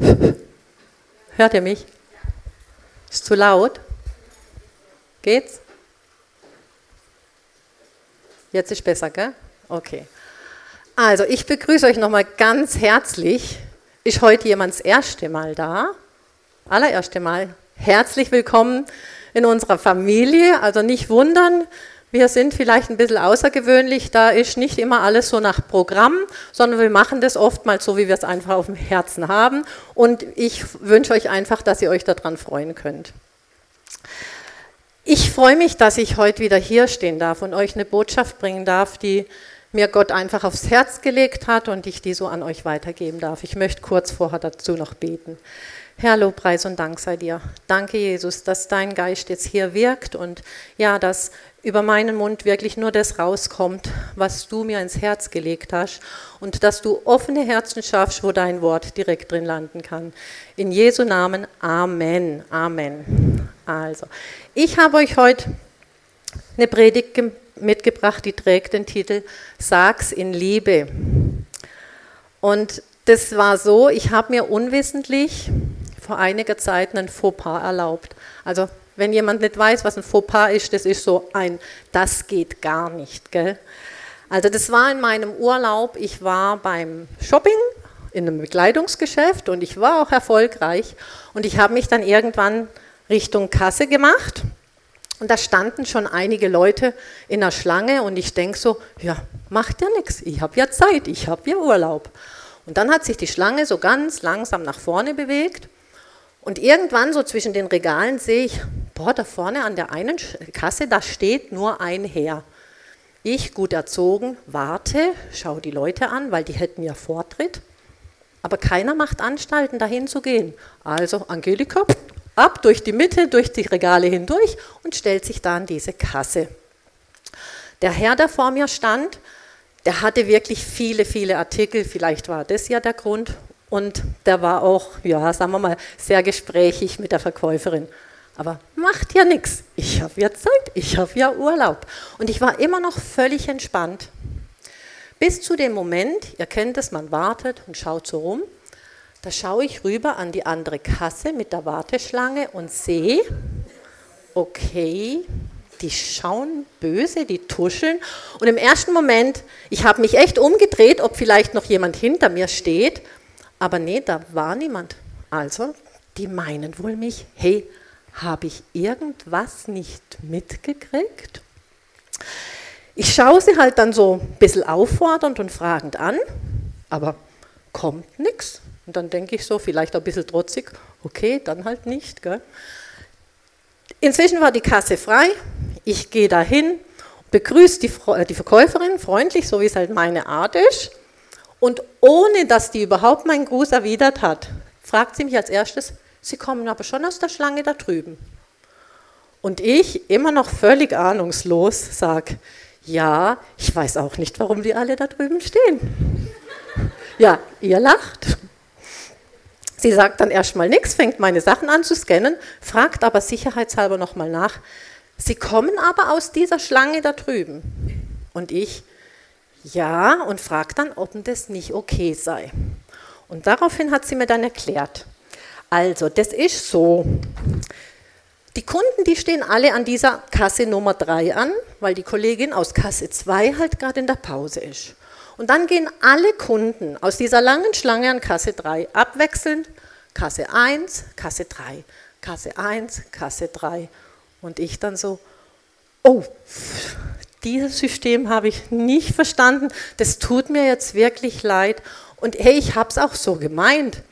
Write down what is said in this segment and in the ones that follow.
Hört ihr mich? Ist zu laut? Geht's? Jetzt ist besser, gell? Okay. Also, ich begrüße euch nochmal ganz herzlich. Ist heute jemand das erste Mal da? Allererste Mal. Herzlich willkommen in unserer Familie. Also nicht wundern, wir sind vielleicht ein bisschen außergewöhnlich. Da ist nicht immer alles so nach Programm, sondern wir machen das oftmals so, wie wir es einfach auf dem Herzen haben. Und ich wünsche euch einfach, dass ihr euch daran freuen könnt. Ich freue mich, dass ich heute wieder hier stehen darf und euch eine Botschaft bringen darf, die mir Gott einfach aufs Herz gelegt hat und ich die so an euch weitergeben darf. Ich möchte kurz vorher dazu noch beten. Herr, Lobpreis und Dank sei dir. Danke, Jesus, dass dein Geist jetzt hier wirkt und ja, dass über meinen Mund wirklich nur das rauskommt, was du mir ins Herz gelegt hast und dass du offene Herzen schaffst, wo dein Wort direkt drin landen kann. In Jesu Namen, Amen. Amen. Also, ich habe euch heute eine Predigt mitgebracht, die trägt den Titel Sag's in Liebe. Und das war so, ich habe mir unwissentlich vor einiger Zeit einen Fauxpas erlaubt. Also wenn jemand nicht weiß, was ein Fauxpas ist, das ist so ein, das geht gar nicht. Gell? Also das war in meinem Urlaub, ich war beim Shopping in einem Bekleidungsgeschäft und ich war auch erfolgreich und ich habe mich dann irgendwann Richtung Kasse gemacht und da standen schon einige Leute in der Schlange und ich denke so, ja, macht ja nichts, ich habe ja Zeit, ich habe ja Urlaub. Und dann hat sich die Schlange so ganz langsam nach vorne bewegt und irgendwann so zwischen den Regalen sehe ich, boah, da vorne an der einen Kasse, da steht nur ein Herr. Ich, gut erzogen, warte, schaue die Leute an, weil die hätten ja Vortritt. Aber keiner macht Anstalten, dahin zu gehen. Also Angelika, ab durch die Mitte, durch die Regale hindurch und stellt sich da an diese Kasse. Der Herr, der vor mir stand, der hatte wirklich viele, viele Artikel, vielleicht war das ja der Grund, und der war auch, ja, sagen wir mal, sehr gesprächig mit der Verkäuferin. Aber macht ja nichts. Ich habe ja Zeit, ich habe ja Urlaub. Und ich war immer noch völlig entspannt. Bis zu dem Moment, ihr kennt es, man wartet und schaut so rum. Da schaue ich rüber an die andere Kasse mit der Warteschlange und sehe, okay, die schauen böse, die tuscheln. Und im ersten Moment, ich habe mich echt umgedreht, ob vielleicht noch jemand hinter mir steht. Aber nee, da war niemand. Also, die meinen wohl mich, hey, habe ich irgendwas nicht mitgekriegt? Ich schaue sie halt dann so ein bisschen auffordernd und fragend an, aber kommt nichts. Und dann denke ich so, vielleicht ein bisschen trotzig, okay, dann halt nicht. Gell? Inzwischen war die Kasse frei, ich gehe dahin, begrüße die, äh, die Verkäuferin freundlich, so wie es halt meine Art ist. Und ohne dass die überhaupt meinen Gruß erwidert hat, fragt sie mich als erstes, Sie kommen aber schon aus der Schlange da drüben. Und ich, immer noch völlig ahnungslos, sage, ja, ich weiß auch nicht, warum die alle da drüben stehen. Ja, ihr lacht. Sie sagt dann erstmal nichts, fängt meine Sachen an zu scannen, fragt aber sicherheitshalber nochmal nach. Sie kommen aber aus dieser Schlange da drüben. Und ich, ja, und fragt dann, ob das nicht okay sei. Und daraufhin hat sie mir dann erklärt, also das ist so, die Kunden, die stehen alle an dieser Kasse Nummer 3 an, weil die Kollegin aus Kasse 2 halt gerade in der Pause ist. Und dann gehen alle Kunden aus dieser langen Schlange an Kasse 3 abwechselnd, Kasse 1, Kasse 3, Kasse 1, Kasse 3. Und ich dann so, oh, dieses System habe ich nicht verstanden, das tut mir jetzt wirklich leid. Und hey, ich habe es auch so gemeint.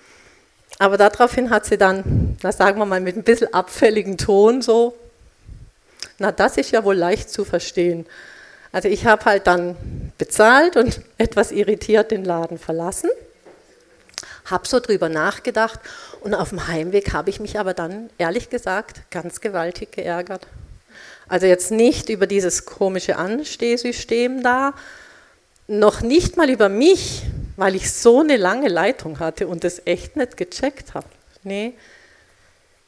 Aber daraufhin hat sie dann, na sagen wir mal, mit ein bisschen abfälligen Ton so, na das ist ja wohl leicht zu verstehen. Also ich habe halt dann bezahlt und etwas irritiert den Laden verlassen, habe so drüber nachgedacht und auf dem Heimweg habe ich mich aber dann, ehrlich gesagt, ganz gewaltig geärgert. Also jetzt nicht über dieses komische Anstehsystem da, noch nicht mal über mich, weil ich so eine lange Leitung hatte und das echt nicht gecheckt habe. Nee,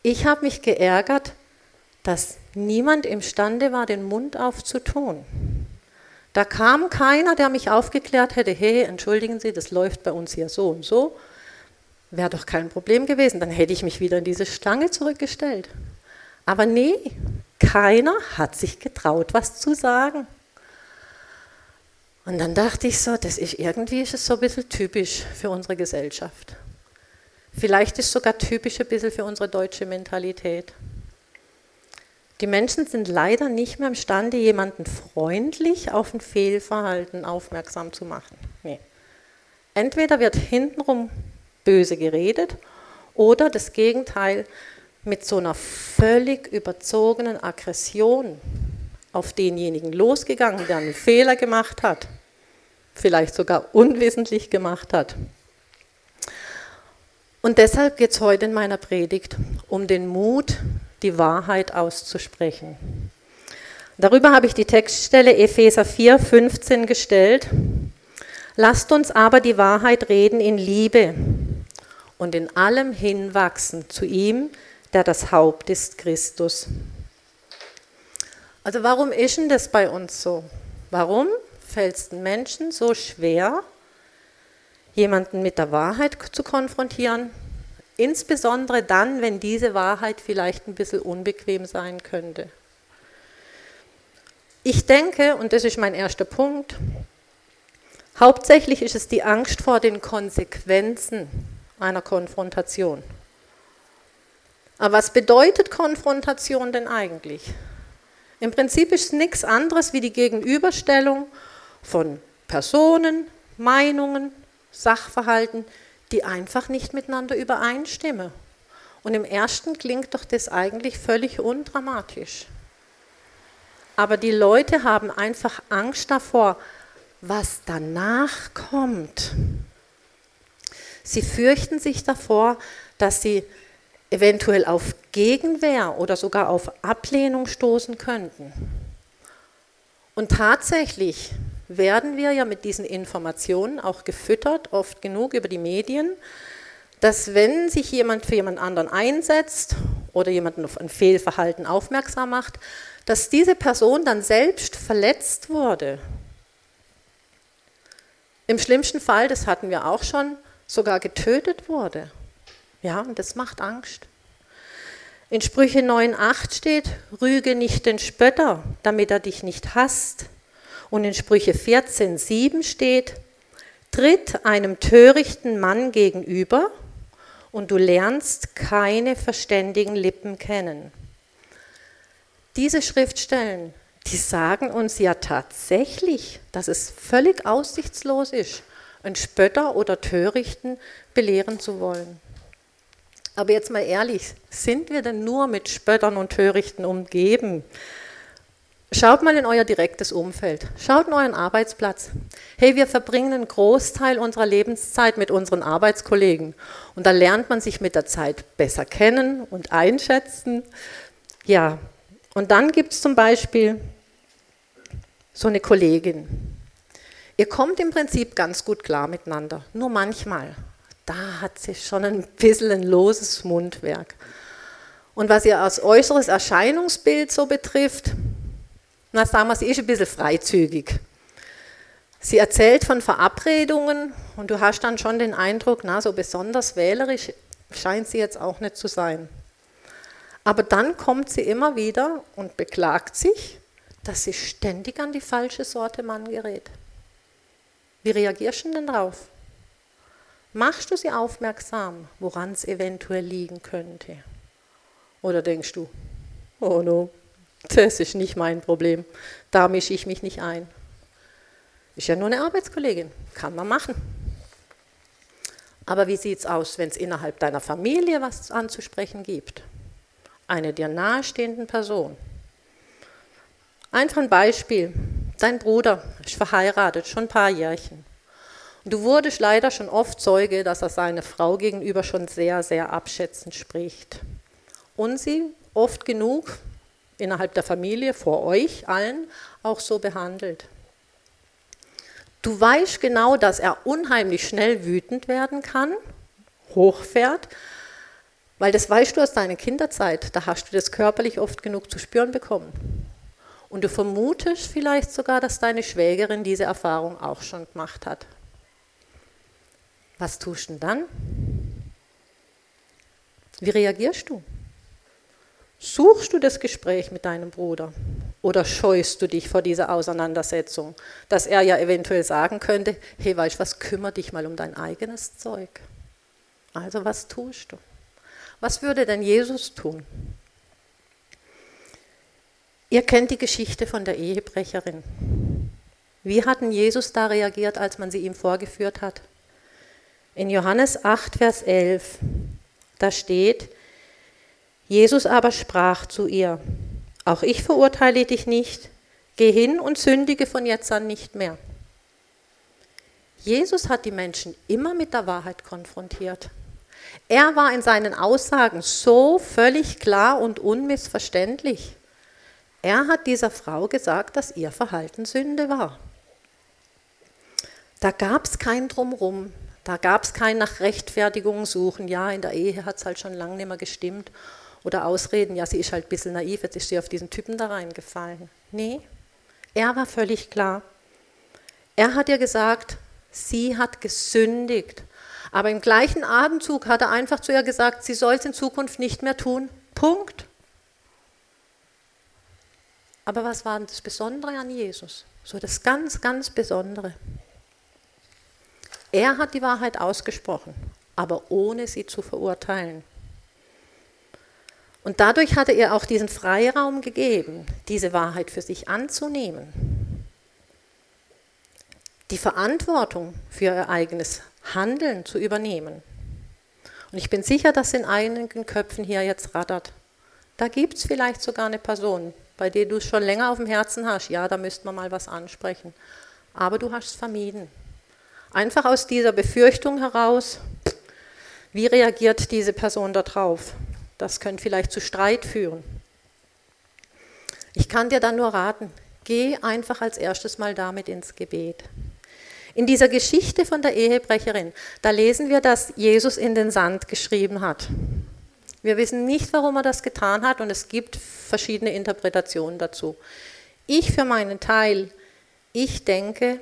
ich habe mich geärgert, dass niemand imstande war, den Mund aufzutun. Da kam keiner, der mich aufgeklärt hätte, hey, entschuldigen Sie, das läuft bei uns hier so und so. Wäre doch kein Problem gewesen, dann hätte ich mich wieder in diese Stange zurückgestellt. Aber nee, keiner hat sich getraut, was zu sagen. Und dann dachte ich so, das ist irgendwie ist es so ein bisschen typisch für unsere Gesellschaft. Vielleicht ist es sogar typisch ein bisschen für unsere deutsche Mentalität. Die Menschen sind leider nicht mehr imstande, jemanden freundlich auf ein Fehlverhalten aufmerksam zu machen. Nee. Entweder wird hintenrum böse geredet oder das Gegenteil mit so einer völlig überzogenen Aggression auf denjenigen losgegangen, der einen Fehler gemacht hat, vielleicht sogar unwissentlich gemacht hat. Und deshalb geht es heute in meiner Predigt um den Mut, die Wahrheit auszusprechen. Darüber habe ich die Textstelle Epheser 4, 15 gestellt. Lasst uns aber die Wahrheit reden in Liebe und in allem hinwachsen zu ihm, der das Haupt ist, Christus. Also warum ist denn das bei uns so? Warum fällt es Menschen so schwer, jemanden mit der Wahrheit zu konfrontieren? Insbesondere dann, wenn diese Wahrheit vielleicht ein bisschen unbequem sein könnte. Ich denke, und das ist mein erster Punkt, hauptsächlich ist es die Angst vor den Konsequenzen einer Konfrontation. Aber was bedeutet Konfrontation denn eigentlich? Im Prinzip ist es nichts anderes wie die Gegenüberstellung von Personen, Meinungen, Sachverhalten, die einfach nicht miteinander übereinstimmen. Und im ersten klingt doch das eigentlich völlig undramatisch. Aber die Leute haben einfach Angst davor, was danach kommt. Sie fürchten sich davor, dass sie eventuell auf Gegenwehr oder sogar auf Ablehnung stoßen könnten. Und tatsächlich werden wir ja mit diesen Informationen auch gefüttert, oft genug über die Medien, dass wenn sich jemand für jemand anderen einsetzt oder jemanden auf ein Fehlverhalten aufmerksam macht, dass diese Person dann selbst verletzt wurde. Im schlimmsten Fall, das hatten wir auch schon, sogar getötet wurde. Ja, und das macht Angst. In Sprüche 9,8 steht, rüge nicht den Spötter, damit er dich nicht hasst. Und in Sprüche 14,7 steht, tritt einem törichten Mann gegenüber und du lernst keine verständigen Lippen kennen. Diese Schriftstellen, die sagen uns ja tatsächlich, dass es völlig aussichtslos ist, einen Spötter oder Törichten belehren zu wollen. Aber jetzt mal ehrlich, sind wir denn nur mit Spöttern und Törichten umgeben? Schaut mal in euer direktes Umfeld. Schaut in euren Arbeitsplatz. Hey, wir verbringen einen Großteil unserer Lebenszeit mit unseren Arbeitskollegen. Und da lernt man sich mit der Zeit besser kennen und einschätzen. Ja, und dann gibt es zum Beispiel so eine Kollegin. Ihr kommt im Prinzip ganz gut klar miteinander, nur manchmal da hat sie schon ein bisschen ein loses Mundwerk. Und was ihr als äußeres Erscheinungsbild so betrifft, na sagen wir, sie ist ein bisschen freizügig. Sie erzählt von Verabredungen und du hast dann schon den Eindruck, na, so besonders wählerisch scheint sie jetzt auch nicht zu sein. Aber dann kommt sie immer wieder und beklagt sich, dass sie ständig an die falsche Sorte Mann gerät. Wie reagierst du denn darauf? Machst du sie aufmerksam, woran es eventuell liegen könnte? Oder denkst du, oh no, das ist nicht mein Problem, da mische ich mich nicht ein. Ist ja nur eine Arbeitskollegin, kann man machen. Aber wie sieht es aus, wenn es innerhalb deiner Familie was anzusprechen gibt? Eine dir nahestehenden Person. Einfach ein Beispiel. Dein Bruder ist verheiratet, schon ein paar Jährchen. Du wurdest leider schon oft Zeuge, dass er seine Frau gegenüber schon sehr, sehr abschätzend spricht. Und sie oft genug innerhalb der Familie, vor euch allen, auch so behandelt. Du weißt genau, dass er unheimlich schnell wütend werden kann, hochfährt, weil das weißt du aus deiner Kinderzeit. Da hast du das körperlich oft genug zu spüren bekommen. Und du vermutest vielleicht sogar, dass deine Schwägerin diese Erfahrung auch schon gemacht hat. Was tust du denn dann? Wie reagierst du? Suchst du das Gespräch mit deinem Bruder oder scheust du dich vor dieser Auseinandersetzung, dass er ja eventuell sagen könnte, hey, weißt du was, kümmere dich mal um dein eigenes Zeug. Also was tust du? Was würde denn Jesus tun? Ihr kennt die Geschichte von der Ehebrecherin. Wie hatten Jesus da reagiert, als man sie ihm vorgeführt hat? In Johannes 8, Vers 11, da steht, Jesus aber sprach zu ihr, auch ich verurteile dich nicht, geh hin und sündige von jetzt an nicht mehr. Jesus hat die Menschen immer mit der Wahrheit konfrontiert. Er war in seinen Aussagen so völlig klar und unmissverständlich. Er hat dieser Frau gesagt, dass ihr Verhalten Sünde war. Da gab es kein Drumrum, da gab es kein nach Rechtfertigung suchen. Ja, in der Ehe hat es halt schon lange nicht mehr gestimmt. Oder Ausreden, ja, sie ist halt ein bisschen naiv, jetzt ist sie auf diesen Typen da reingefallen. Nee, er war völlig klar. Er hat ihr gesagt, sie hat gesündigt. Aber im gleichen Atemzug hat er einfach zu ihr gesagt, sie soll es in Zukunft nicht mehr tun. Punkt. Aber was war das Besondere an Jesus? So das ganz, ganz Besondere. Er hat die Wahrheit ausgesprochen, aber ohne sie zu verurteilen. Und dadurch hat er auch diesen Freiraum gegeben, diese Wahrheit für sich anzunehmen. Die Verantwortung für ihr eigenes Handeln zu übernehmen. Und ich bin sicher, dass in einigen Köpfen hier jetzt rattert. Da gibt es vielleicht sogar eine Person, bei der du es schon länger auf dem Herzen hast. Ja, da müsste man mal was ansprechen. Aber du hast es vermieden. Einfach aus dieser Befürchtung heraus, wie reagiert diese Person darauf? Das könnte vielleicht zu Streit führen. Ich kann dir dann nur raten, geh einfach als erstes mal damit ins Gebet. In dieser Geschichte von der Ehebrecherin, da lesen wir, dass Jesus in den Sand geschrieben hat. Wir wissen nicht, warum er das getan hat und es gibt verschiedene Interpretationen dazu. Ich für meinen Teil, ich denke,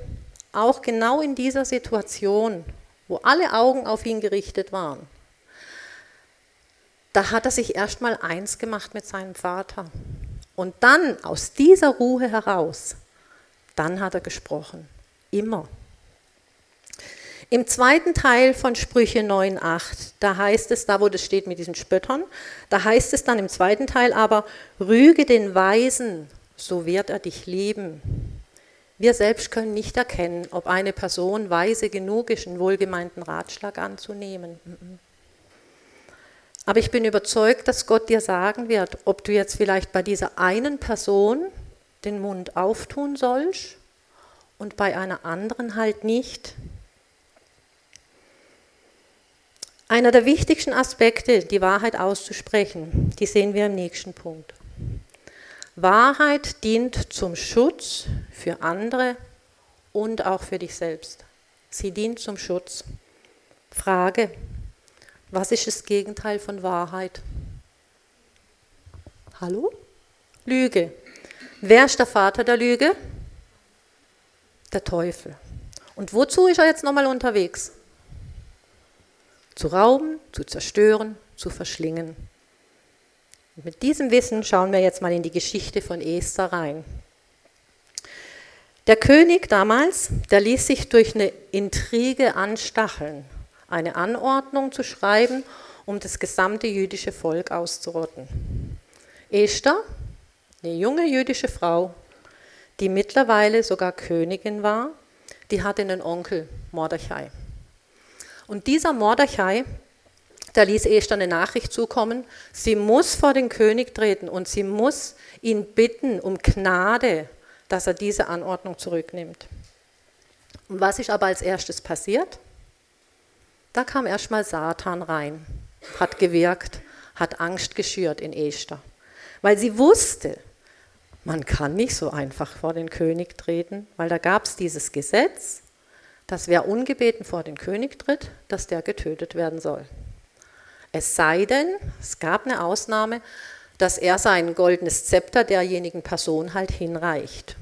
auch genau in dieser Situation, wo alle Augen auf ihn gerichtet waren, da hat er sich erstmal eins gemacht mit seinem Vater. Und dann aus dieser Ruhe heraus, dann hat er gesprochen. Immer. Im zweiten Teil von Sprüche 9.8, da heißt es, da wo das steht mit diesen Spöttern, da heißt es dann im zweiten Teil aber, rüge den Weisen, so wird er dich lieben. Wir selbst können nicht erkennen, ob eine Person weise genug ist, einen wohlgemeinten Ratschlag anzunehmen. Aber ich bin überzeugt, dass Gott dir sagen wird, ob du jetzt vielleicht bei dieser einen Person den Mund auftun sollst und bei einer anderen halt nicht. Einer der wichtigsten Aspekte, die Wahrheit auszusprechen, die sehen wir im nächsten Punkt. Wahrheit dient zum Schutz für andere und auch für dich selbst. Sie dient zum Schutz. Frage, was ist das Gegenteil von Wahrheit? Hallo? Lüge. Wer ist der Vater der Lüge? Der Teufel. Und wozu ist er jetzt nochmal unterwegs? Zu rauben, zu zerstören, zu verschlingen. Und mit diesem Wissen schauen wir jetzt mal in die Geschichte von Esther rein. Der König damals, der ließ sich durch eine Intrige anstacheln, eine Anordnung zu schreiben, um das gesamte jüdische Volk auszurotten. Esther, eine junge jüdische Frau, die mittlerweile sogar Königin war, die hatte einen Onkel, Mordechai. Und dieser Mordechai, da ließ Esther eine Nachricht zukommen, sie muss vor den König treten und sie muss ihn bitten um Gnade, dass er diese Anordnung zurücknimmt. Und was ist aber als erstes passiert? Da kam erstmal Satan rein, hat gewirkt, hat Angst geschürt in Esther, weil sie wusste, man kann nicht so einfach vor den König treten, weil da gab es dieses Gesetz, dass wer ungebeten vor den König tritt, dass der getötet werden soll. Es sei denn, es gab eine Ausnahme, dass er sein goldenes Zepter derjenigen Person halt hinreicht.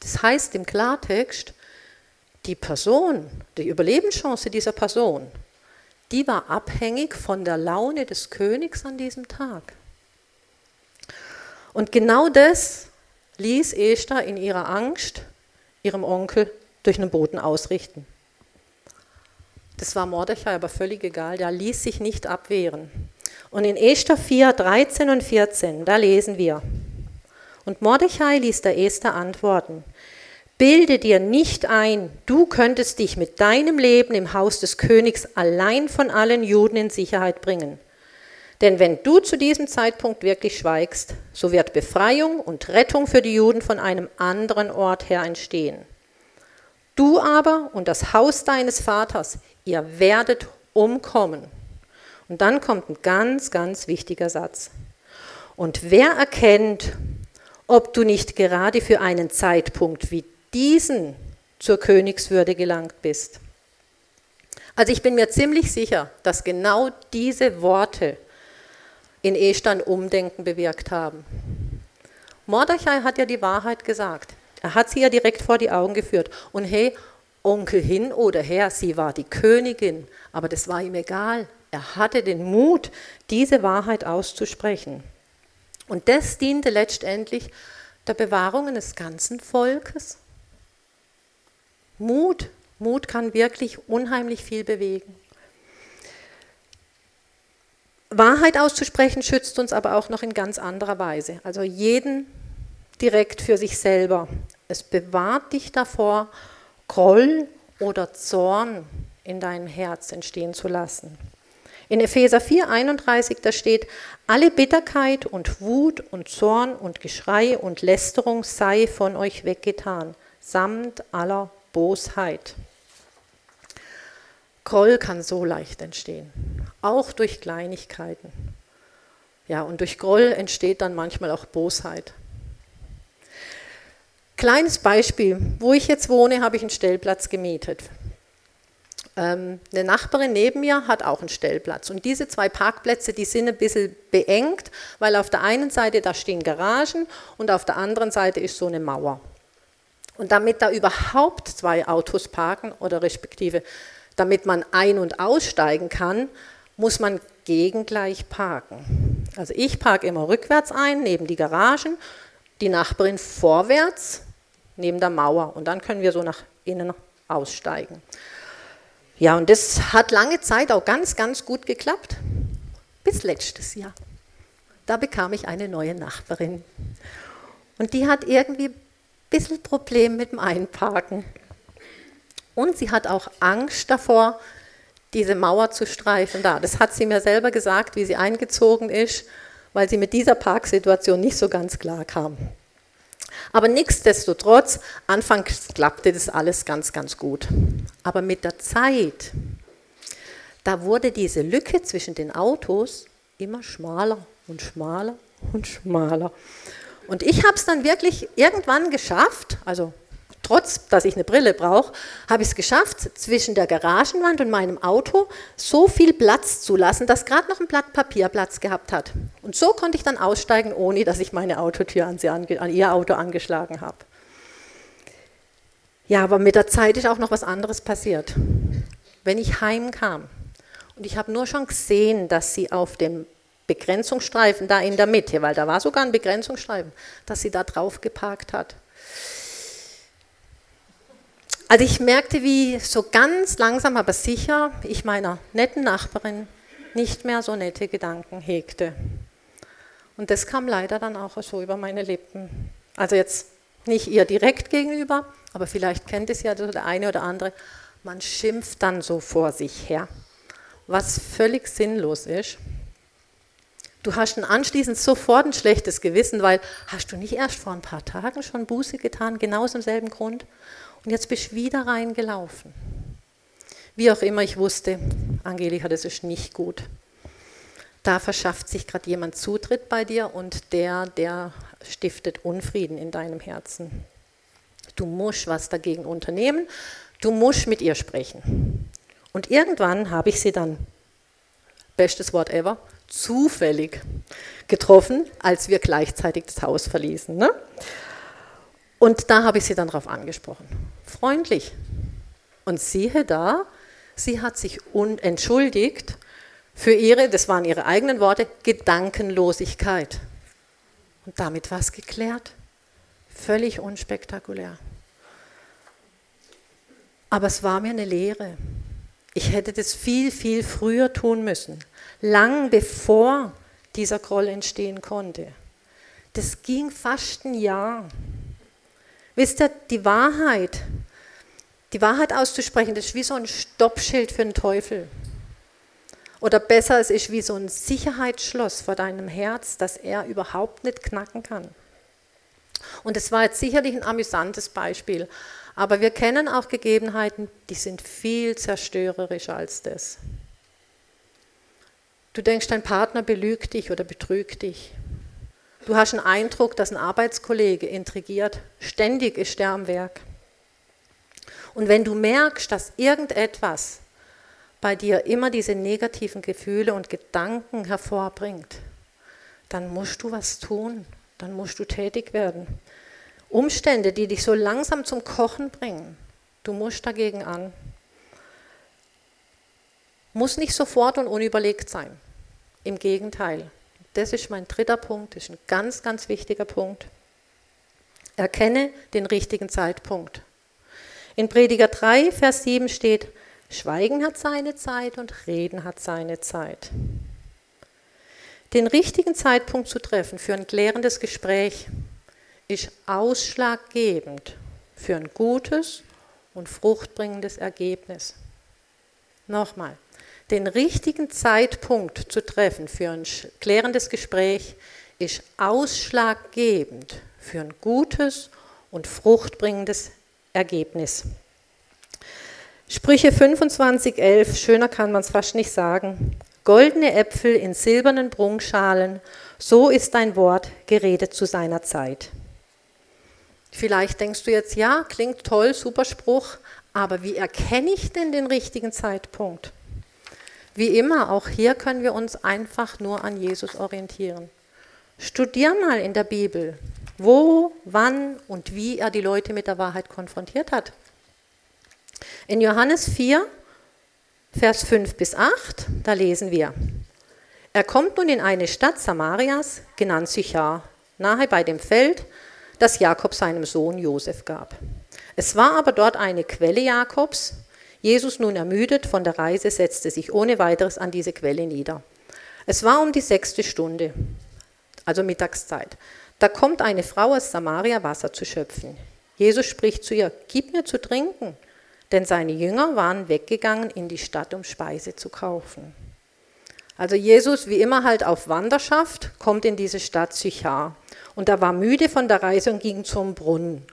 Das heißt im Klartext, die Person, die Überlebenschance dieser Person, die war abhängig von der Laune des Königs an diesem Tag. Und genau das ließ Esther in ihrer Angst ihrem Onkel durch einen Boten ausrichten. Das war Mordechai aber völlig egal, der ließ sich nicht abwehren. Und in Esther 4, 13 und 14, da lesen wir, und Mordechai ließ der Esther antworten, Bilde dir nicht ein, du könntest dich mit deinem Leben im Haus des Königs allein von allen Juden in Sicherheit bringen. Denn wenn du zu diesem Zeitpunkt wirklich schweigst, so wird Befreiung und Rettung für die Juden von einem anderen Ort her entstehen. Du aber und das Haus deines Vaters, ihr werdet umkommen. Und dann kommt ein ganz, ganz wichtiger Satz. Und wer erkennt, ob du nicht gerade für einen Zeitpunkt wie diesen zur Königswürde gelangt bist? Also ich bin mir ziemlich sicher, dass genau diese Worte in Estern Umdenken bewirkt haben. Mordechai hat ja die Wahrheit gesagt. Er hat sie ja direkt vor die Augen geführt. Und hey, Onkel hin oder her, sie war die Königin, aber das war ihm egal. Er hatte den Mut, diese Wahrheit auszusprechen. Und das diente letztendlich der Bewahrung eines ganzen Volkes. Mut, Mut kann wirklich unheimlich viel bewegen. Wahrheit auszusprechen schützt uns aber auch noch in ganz anderer Weise. Also jeden direkt für sich selber. Es bewahrt dich davor, Groll oder Zorn in deinem Herz entstehen zu lassen. In Epheser 4, 31, da steht, alle Bitterkeit und Wut und Zorn und Geschrei und Lästerung sei von euch weggetan, samt aller Bosheit. Groll kann so leicht entstehen, auch durch Kleinigkeiten. Ja, und durch Groll entsteht dann manchmal auch Bosheit. Kleines Beispiel, wo ich jetzt wohne, habe ich einen Stellplatz gemietet. Ähm, eine Nachbarin neben mir hat auch einen Stellplatz. Und diese zwei Parkplätze, die sind ein bisschen beengt, weil auf der einen Seite da stehen Garagen und auf der anderen Seite ist so eine Mauer. Und damit da überhaupt zwei Autos parken oder respektive damit man ein- und aussteigen kann, muss man gegengleich parken. Also ich parke immer rückwärts ein, neben die Garagen, die Nachbarin vorwärts, neben der Mauer. Und dann können wir so nach innen aussteigen. Ja, und das hat lange Zeit auch ganz, ganz gut geklappt. Bis letztes Jahr. Da bekam ich eine neue Nachbarin. Und die hat irgendwie bisschen Problem mit dem Einparken. Und sie hat auch Angst davor, diese Mauer zu streifen da. Das hat sie mir selber gesagt, wie sie eingezogen ist, weil sie mit dieser Parksituation nicht so ganz klar kam. Aber nichtsdestotrotz, anfangs klappte das alles ganz, ganz gut. Aber mit der Zeit, da wurde diese Lücke zwischen den Autos immer schmaler und schmaler und schmaler. Und ich habe es dann wirklich irgendwann geschafft, also trotz dass ich eine Brille brauche, habe ich es geschafft, zwischen der Garagenwand und meinem Auto so viel Platz zu lassen, dass gerade noch ein Blatt Papier Platz gehabt hat. Und so konnte ich dann aussteigen, ohne dass ich meine Autotür an, an ihr Auto angeschlagen habe. Ja, aber mit der Zeit ist auch noch was anderes passiert. Wenn ich heimkam und ich habe nur schon gesehen, dass sie auf dem Begrenzungsstreifen da in der Mitte, weil da war sogar ein Begrenzungsstreifen, dass sie da drauf geparkt hat. Also ich merkte, wie so ganz langsam, aber sicher ich meiner netten Nachbarin nicht mehr so nette Gedanken hegte. Und das kam leider dann auch so über meine Lippen. Also jetzt nicht ihr direkt gegenüber, aber vielleicht kennt es ja der eine oder andere. Man schimpft dann so vor sich her, was völlig sinnlos ist. Du hast dann anschließend sofort ein schlechtes Gewissen, weil hast du nicht erst vor ein paar Tagen schon Buße getan, genau aus demselben Grund? Und jetzt bist du wieder reingelaufen. Wie auch immer ich wusste, Angelika, das ist nicht gut. Da verschafft sich gerade jemand Zutritt bei dir und der, der stiftet Unfrieden in deinem Herzen. Du musst was dagegen unternehmen, du musst mit ihr sprechen. Und irgendwann habe ich sie dann, bestes Wort ever, zufällig getroffen, als wir gleichzeitig das Haus verließen. Ne? Und da habe ich sie dann darauf angesprochen. Freundlich. Und siehe da, Sie hat sich entschuldigt für ihre, das waren ihre eigenen Worte, Gedankenlosigkeit. Und damit war es geklärt. Völlig unspektakulär. Aber es war mir eine Lehre. Ich hätte das viel, viel früher tun müssen. Lang bevor dieser Groll entstehen konnte. Das ging fast ein Jahr. Wisst ihr, die Wahrheit, die Wahrheit auszusprechen, das ist wie so ein Stoppschild für den Teufel. Oder besser, es ist wie so ein Sicherheitsschloss vor deinem Herz, das er überhaupt nicht knacken kann. Und es war jetzt sicherlich ein amüsantes Beispiel, aber wir kennen auch Gegebenheiten, die sind viel zerstörerischer als das. Du denkst, dein Partner belügt dich oder betrügt dich. Du hast einen Eindruck, dass ein Arbeitskollege intrigiert. Ständig ist der am Werk. Und wenn du merkst, dass irgendetwas bei dir immer diese negativen Gefühle und Gedanken hervorbringt, dann musst du was tun, dann musst du tätig werden. Umstände, die dich so langsam zum Kochen bringen, du musst dagegen an. Muss nicht sofort und unüberlegt sein. Im Gegenteil. Das ist mein dritter Punkt, das ist ein ganz, ganz wichtiger Punkt. Erkenne den richtigen Zeitpunkt. In Prediger 3, Vers 7 steht, Schweigen hat seine Zeit und Reden hat seine Zeit. Den richtigen Zeitpunkt zu treffen für ein klärendes Gespräch ist ausschlaggebend für ein gutes und fruchtbringendes Ergebnis. Nochmal, den richtigen Zeitpunkt zu treffen für ein klärendes Gespräch ist ausschlaggebend für ein gutes und fruchtbringendes Ergebnis. Sprüche 25,11, schöner kann man es fast nicht sagen. Goldene Äpfel in silbernen Prunkschalen, so ist dein Wort geredet zu seiner Zeit. Vielleicht denkst du jetzt, ja, klingt toll, super Spruch, aber wie erkenne ich denn den richtigen Zeitpunkt? Wie immer, auch hier können wir uns einfach nur an Jesus orientieren. Studier mal in der Bibel, wo, wann und wie er die Leute mit der Wahrheit konfrontiert hat. In Johannes 4, Vers 5 bis 8, da lesen wir, er kommt nun in eine Stadt Samarias, genannt Sychar, nahe bei dem Feld, das Jakob seinem Sohn Josef gab. Es war aber dort eine Quelle Jakobs. Jesus, nun ermüdet von der Reise, setzte sich ohne weiteres an diese Quelle nieder. Es war um die sechste Stunde, also Mittagszeit. Da kommt eine Frau aus Samaria Wasser zu schöpfen. Jesus spricht zu ihr, gib mir zu trinken denn seine Jünger waren weggegangen in die Stadt, um Speise zu kaufen. Also Jesus, wie immer halt auf Wanderschaft, kommt in diese Stadt Sychar. Und er war müde von der Reise und ging zum Brunnen.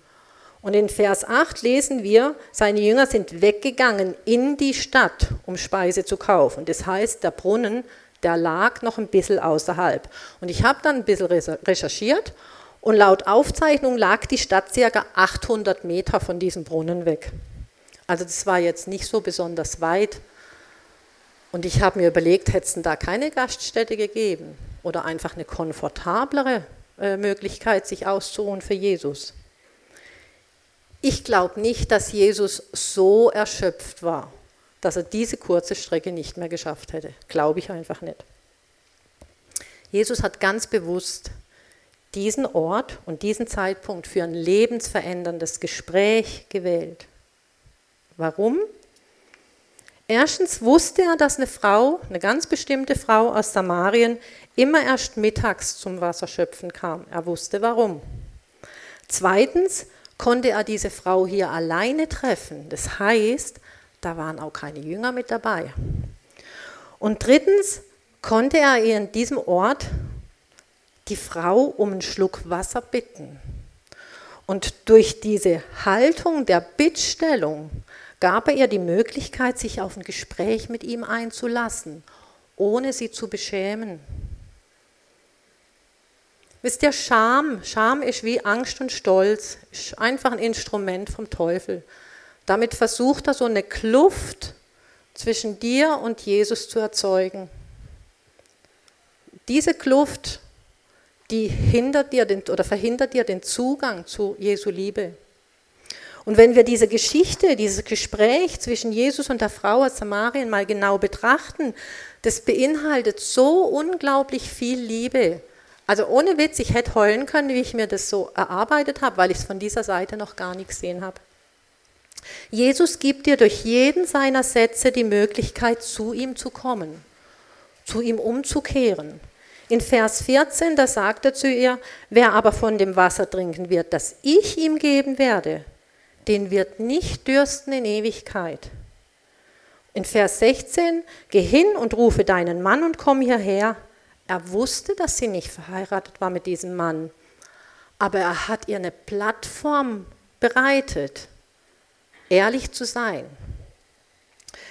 Und in Vers 8 lesen wir, seine Jünger sind weggegangen in die Stadt, um Speise zu kaufen. Das heißt, der Brunnen, der lag noch ein bisschen außerhalb. Und ich habe dann ein bisschen recherchiert und laut Aufzeichnung lag die Stadt circa 800 Meter von diesem Brunnen weg. Also das war jetzt nicht so besonders weit. Und ich habe mir überlegt, hätte es da keine Gaststätte gegeben oder einfach eine komfortablere Möglichkeit, sich auszuruhen für Jesus. Ich glaube nicht, dass Jesus so erschöpft war, dass er diese kurze Strecke nicht mehr geschafft hätte. Glaube ich einfach nicht. Jesus hat ganz bewusst diesen Ort und diesen Zeitpunkt für ein lebensveränderndes Gespräch gewählt. Warum? Erstens wusste er, dass eine Frau, eine ganz bestimmte Frau aus Samarien, immer erst mittags zum Wasserschöpfen kam. Er wusste warum. Zweitens konnte er diese Frau hier alleine treffen. Das heißt, da waren auch keine Jünger mit dabei. Und drittens konnte er in diesem Ort die Frau um einen Schluck Wasser bitten. Und durch diese Haltung der Bittstellung gab er ihr die Möglichkeit, sich auf ein Gespräch mit ihm einzulassen, ohne sie zu beschämen. Wisst ihr, Scham, Scham ist wie Angst und Stolz, ist einfach ein Instrument vom Teufel. Damit versucht er so eine Kluft zwischen dir und Jesus zu erzeugen. Diese Kluft, die hindert dir den, oder verhindert dir den Zugang zu Jesu Liebe. Und wenn wir diese Geschichte, dieses Gespräch zwischen Jesus und der Frau aus Samarien mal genau betrachten, das beinhaltet so unglaublich viel Liebe. Also ohne Witz, ich hätte heulen können, wie ich mir das so erarbeitet habe, weil ich es von dieser Seite noch gar nicht gesehen habe. Jesus gibt dir durch jeden seiner Sätze die Möglichkeit, zu ihm zu kommen, zu ihm umzukehren. In Vers 14, da sagt er zu ihr, wer aber von dem Wasser trinken wird, das ich ihm geben werde, den wird nicht dürsten in Ewigkeit. In Vers 16, geh hin und rufe deinen Mann und komm hierher. Er wusste, dass sie nicht verheiratet war mit diesem Mann, aber er hat ihr eine Plattform bereitet, ehrlich zu sein.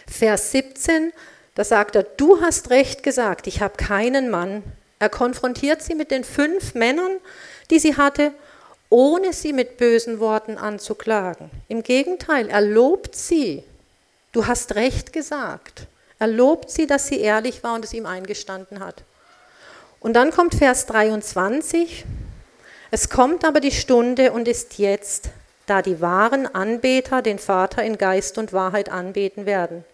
Vers 17, da sagt er, du hast recht gesagt, ich habe keinen Mann. Er konfrontiert sie mit den fünf Männern, die sie hatte ohne sie mit bösen Worten anzuklagen. Im Gegenteil, er lobt sie. Du hast recht gesagt. Er lobt sie, dass sie ehrlich war und es ihm eingestanden hat. Und dann kommt Vers 23. Es kommt aber die Stunde und ist jetzt, da die wahren Anbeter den Vater in Geist und Wahrheit anbeten werden.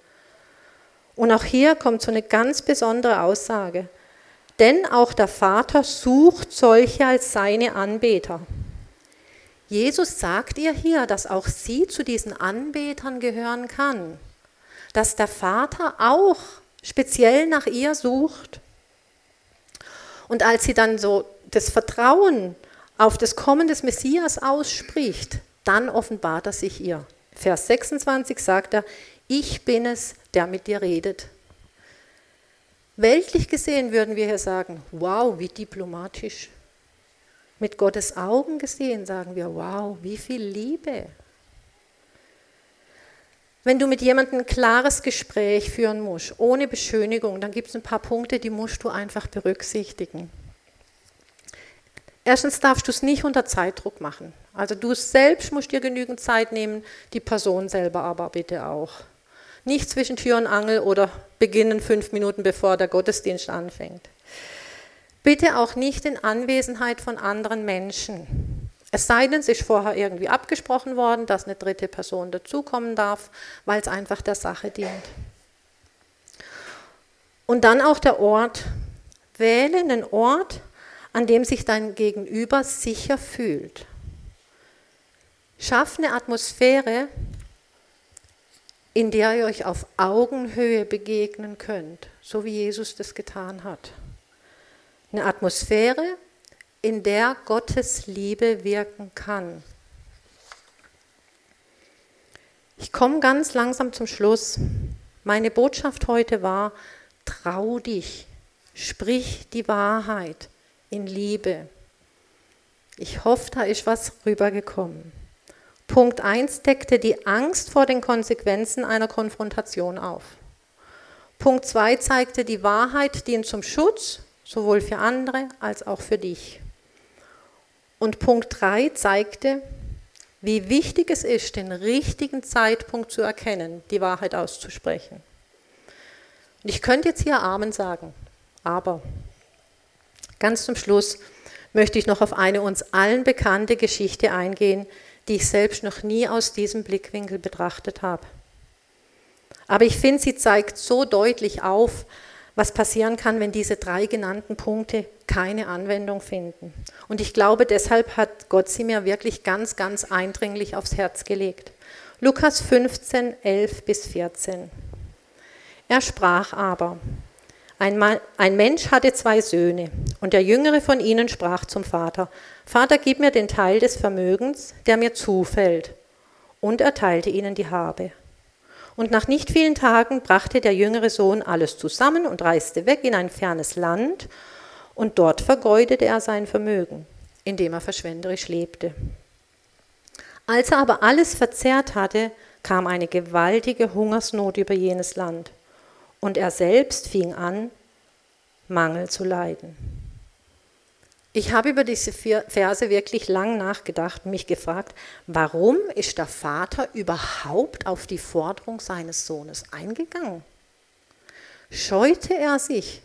Und auch hier kommt so eine ganz besondere Aussage. Denn auch der Vater sucht solche als seine Anbeter. Jesus sagt ihr hier, dass auch sie zu diesen Anbetern gehören kann, dass der Vater auch speziell nach ihr sucht. Und als sie dann so das Vertrauen auf das Kommen des Messias ausspricht, dann offenbart er sich ihr. Vers 26 sagt er, ich bin es, der mit dir redet. Weltlich gesehen würden wir hier sagen, wow, wie diplomatisch. Mit Gottes Augen gesehen sagen wir, wow, wie viel Liebe. Wenn du mit jemandem ein klares Gespräch führen musst, ohne Beschönigung, dann gibt es ein paar Punkte, die musst du einfach berücksichtigen. Erstens darfst du es nicht unter Zeitdruck machen. Also du selbst musst dir genügend Zeit nehmen, die Person selber aber bitte auch. Nicht zwischen Tür und Angel oder beginnen fünf Minuten bevor der Gottesdienst anfängt. Bitte auch nicht in Anwesenheit von anderen Menschen. Es sei denn, es ist vorher irgendwie abgesprochen worden, dass eine dritte Person dazukommen darf, weil es einfach der Sache dient. Und dann auch der Ort. Wähle einen Ort, an dem sich dein Gegenüber sicher fühlt. Schaff eine Atmosphäre, in der ihr euch auf Augenhöhe begegnen könnt, so wie Jesus das getan hat. Eine Atmosphäre, in der Gottes Liebe wirken kann. Ich komme ganz langsam zum Schluss. Meine Botschaft heute war, trau dich, sprich die Wahrheit in Liebe. Ich hoffe, da ist was rübergekommen. Punkt 1 deckte die Angst vor den Konsequenzen einer Konfrontation auf. Punkt 2 zeigte, die Wahrheit dient zum Schutz sowohl für andere als auch für dich. Und Punkt 3 zeigte, wie wichtig es ist, den richtigen Zeitpunkt zu erkennen, die Wahrheit auszusprechen. Und ich könnte jetzt hier Amen sagen, aber ganz zum Schluss möchte ich noch auf eine uns allen bekannte Geschichte eingehen, die ich selbst noch nie aus diesem Blickwinkel betrachtet habe. Aber ich finde, sie zeigt so deutlich auf, was passieren kann, wenn diese drei genannten Punkte keine Anwendung finden. Und ich glaube, deshalb hat Gott sie mir wirklich ganz, ganz eindringlich aufs Herz gelegt. Lukas 15, 11 bis 14. Er sprach aber, ein, Mann, ein Mensch hatte zwei Söhne, und der jüngere von ihnen sprach zum Vater, Vater, gib mir den Teil des Vermögens, der mir zufällt. Und er teilte ihnen die Habe. Und nach nicht vielen Tagen brachte der jüngere Sohn alles zusammen und reiste weg in ein fernes Land, und dort vergeudete er sein Vermögen, indem er verschwenderisch lebte. Als er aber alles verzehrt hatte, kam eine gewaltige Hungersnot über jenes Land, und er selbst fing an, Mangel zu leiden. Ich habe über diese Verse wirklich lang nachgedacht und mich gefragt, warum ist der Vater überhaupt auf die Forderung seines Sohnes eingegangen? Scheute er sich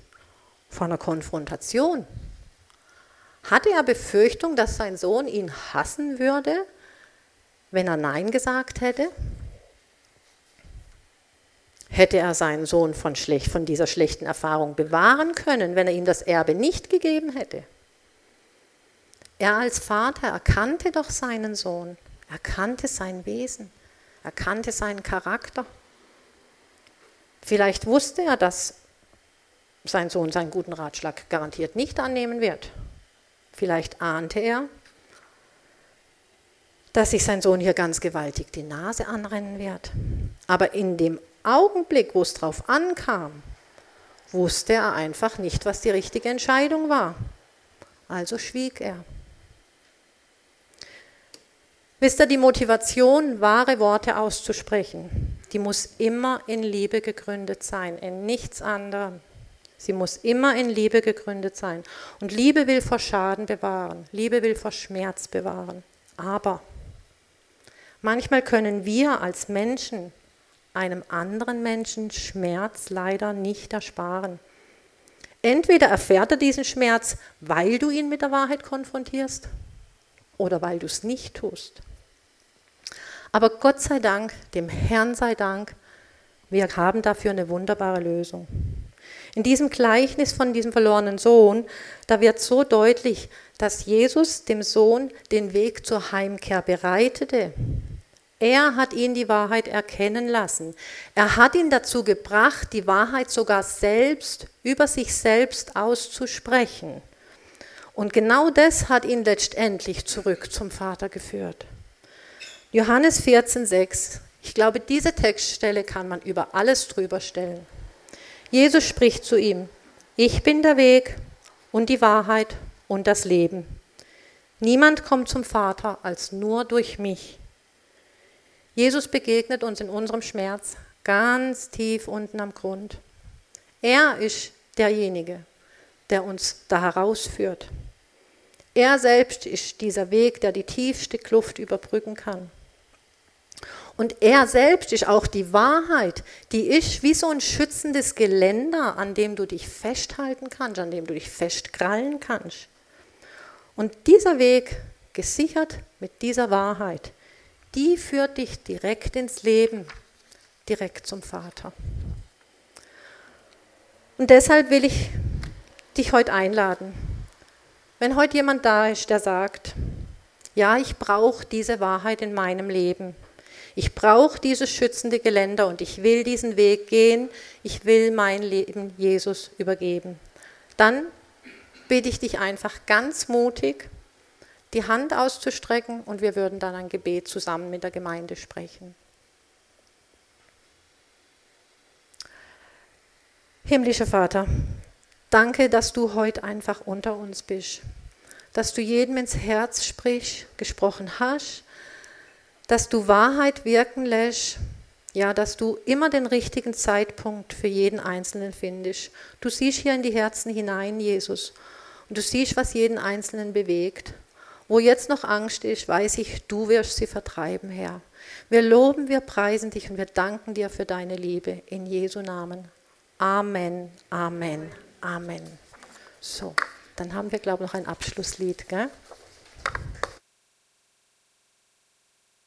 vor einer Konfrontation? Hatte er Befürchtung, dass sein Sohn ihn hassen würde, wenn er Nein gesagt hätte? Hätte er seinen Sohn von, schlecht, von dieser schlechten Erfahrung bewahren können, wenn er ihm das Erbe nicht gegeben hätte? Er als Vater erkannte doch seinen Sohn, erkannte sein Wesen, erkannte seinen Charakter. Vielleicht wusste er, dass sein Sohn seinen guten Ratschlag garantiert nicht annehmen wird. Vielleicht ahnte er, dass sich sein Sohn hier ganz gewaltig die Nase anrennen wird. Aber in dem Augenblick, wo es drauf ankam, wusste er einfach nicht, was die richtige Entscheidung war. Also schwieg er. Wisst ihr, die Motivation, wahre Worte auszusprechen, die muss immer in Liebe gegründet sein, in nichts anderem. Sie muss immer in Liebe gegründet sein. Und Liebe will vor Schaden bewahren, Liebe will vor Schmerz bewahren. Aber manchmal können wir als Menschen einem anderen Menschen Schmerz leider nicht ersparen. Entweder erfährt er diesen Schmerz, weil du ihn mit der Wahrheit konfrontierst, oder weil du es nicht tust. Aber Gott sei Dank, dem Herrn sei Dank, wir haben dafür eine wunderbare Lösung. In diesem Gleichnis von diesem verlorenen Sohn, da wird so deutlich, dass Jesus dem Sohn den Weg zur Heimkehr bereitete. Er hat ihn die Wahrheit erkennen lassen. Er hat ihn dazu gebracht, die Wahrheit sogar selbst über sich selbst auszusprechen. Und genau das hat ihn letztendlich zurück zum Vater geführt. Johannes 14,6. Ich glaube, diese Textstelle kann man über alles drüber stellen. Jesus spricht zu ihm, ich bin der Weg und die Wahrheit und das Leben. Niemand kommt zum Vater als nur durch mich. Jesus begegnet uns in unserem Schmerz ganz tief unten am Grund. Er ist derjenige, der uns da herausführt. Er selbst ist dieser Weg, der die tiefste Kluft überbrücken kann. Und er selbst ist auch die Wahrheit, die ist wie so ein schützendes Geländer, an dem du dich festhalten kannst, an dem du dich festkrallen kannst. Und dieser Weg, gesichert mit dieser Wahrheit, die führt dich direkt ins Leben, direkt zum Vater. Und deshalb will ich dich heute einladen. Wenn heute jemand da ist, der sagt, ja, ich brauche diese Wahrheit in meinem Leben. Ich brauche dieses schützende Geländer und ich will diesen Weg gehen. Ich will mein Leben Jesus übergeben. Dann bitte ich dich einfach ganz mutig, die Hand auszustrecken und wir würden dann ein Gebet zusammen mit der Gemeinde sprechen. Himmlischer Vater, danke, dass du heute einfach unter uns bist, dass du jedem ins Herz sprichst, gesprochen hast, dass du Wahrheit wirken lässt, ja, dass du immer den richtigen Zeitpunkt für jeden Einzelnen findest. Du siehst hier in die Herzen hinein, Jesus, und du siehst, was jeden Einzelnen bewegt. Wo jetzt noch Angst ist, weiß ich, du wirst sie vertreiben, Herr. Wir loben, wir preisen dich und wir danken dir für deine Liebe. In Jesu Namen. Amen, Amen, Amen. So, dann haben wir, glaube ich, noch ein Abschlusslied. Gell?